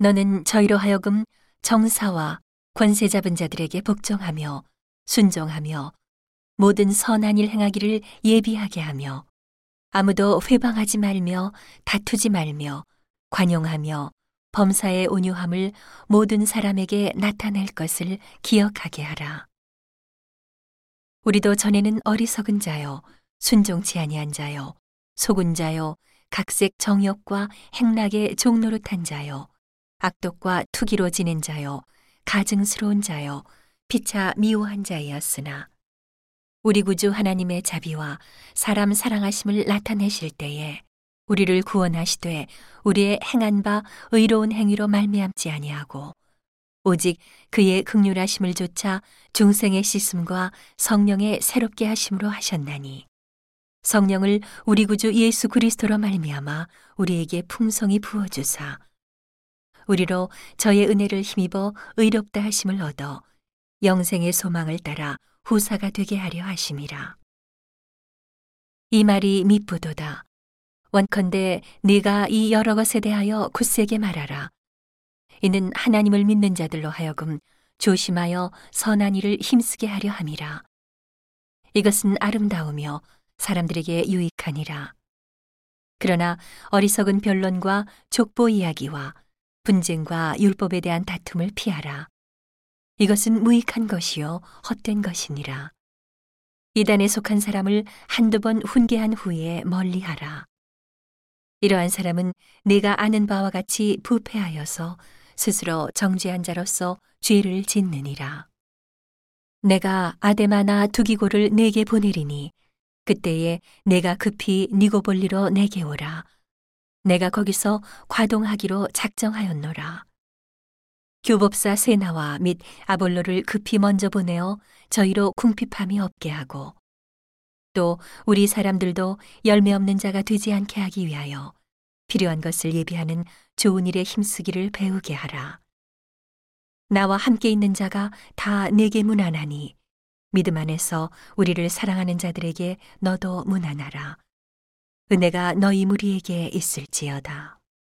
너는 저희로 하여금 정사와 권세 잡은 자들에게 복종하며 순종하며 모든 선한 일 행하기를 예비하게 하며 아무도 회방하지 말며 다투지 말며 관용하며 범사의 온유함을 모든 사람에게 나타낼 것을 기억하게 하라. 우리도 전에는 어리석은 자요, 순종치 아니한 자요, 속은 자요, 각색 정욕과 행락의 종노릇한 자요, 악독과 투기로 지낸 자요, 가증스러운 자요, 피차 미워한 자이었으나 우리 구주 하나님의 자비와 사람 사랑하심을 나타내실 때에 우리를 구원하시되 우리의 행한 바 의로운 행위로 말미암지 아니하고 오직 그의 극률하심을 조차 중생의 씻음과 성령의 새롭게 하심으로 하셨나니 성령을 우리 구주 예수 그리스도로 말미암아 우리에게 풍성히 부어 주사 우리로 저의 은혜를 힘입어 의롭다 하심을 얻어 영생의 소망을 따라 후사가 되게 하려 하심이라 이 말이 미쁘도다 원컨대 네가 이 여러 것에 대하여 굳세게 말하라. 이는 하나님을 믿는 자들로 하여금 조심하여 선한 일을 힘쓰게 하려 함이라. 이것은 아름다우며 사람들에게 유익하니라. 그러나 어리석은 변론과 족보 이야기와 분쟁과 율법에 대한 다툼을 피하라. 이것은 무익한 것이요 헛된 것이니라. 이단에 속한 사람을 한두 번 훈계한 후에 멀리하라. 이러한 사람은 내가 아는 바와 같이 부패하여서 스스로 정죄한 자로서 죄를 짓느니라. 내가 아데마나 두기고를 내게 보내리니 그때에 내가 급히 니고볼리로 내게 오라. 내가 거기서 과동하기로 작정하였노라. 교법사 세나와 및 아볼로를 급히 먼저 보내어 저희로 궁핍함이 없게 하고 또 우리 사람들도 열매 없는 자가 되지 않게 하기 위하여 필요한 것을 예비하는 좋은 일에 힘쓰기를 배우게 하라. 나와 함께 있는 자가 다 내게 무난하니 믿음 안에서 우리를 사랑하는 자들에게 너도 무난하라. 은혜가 너희 무리에게 있을지어다.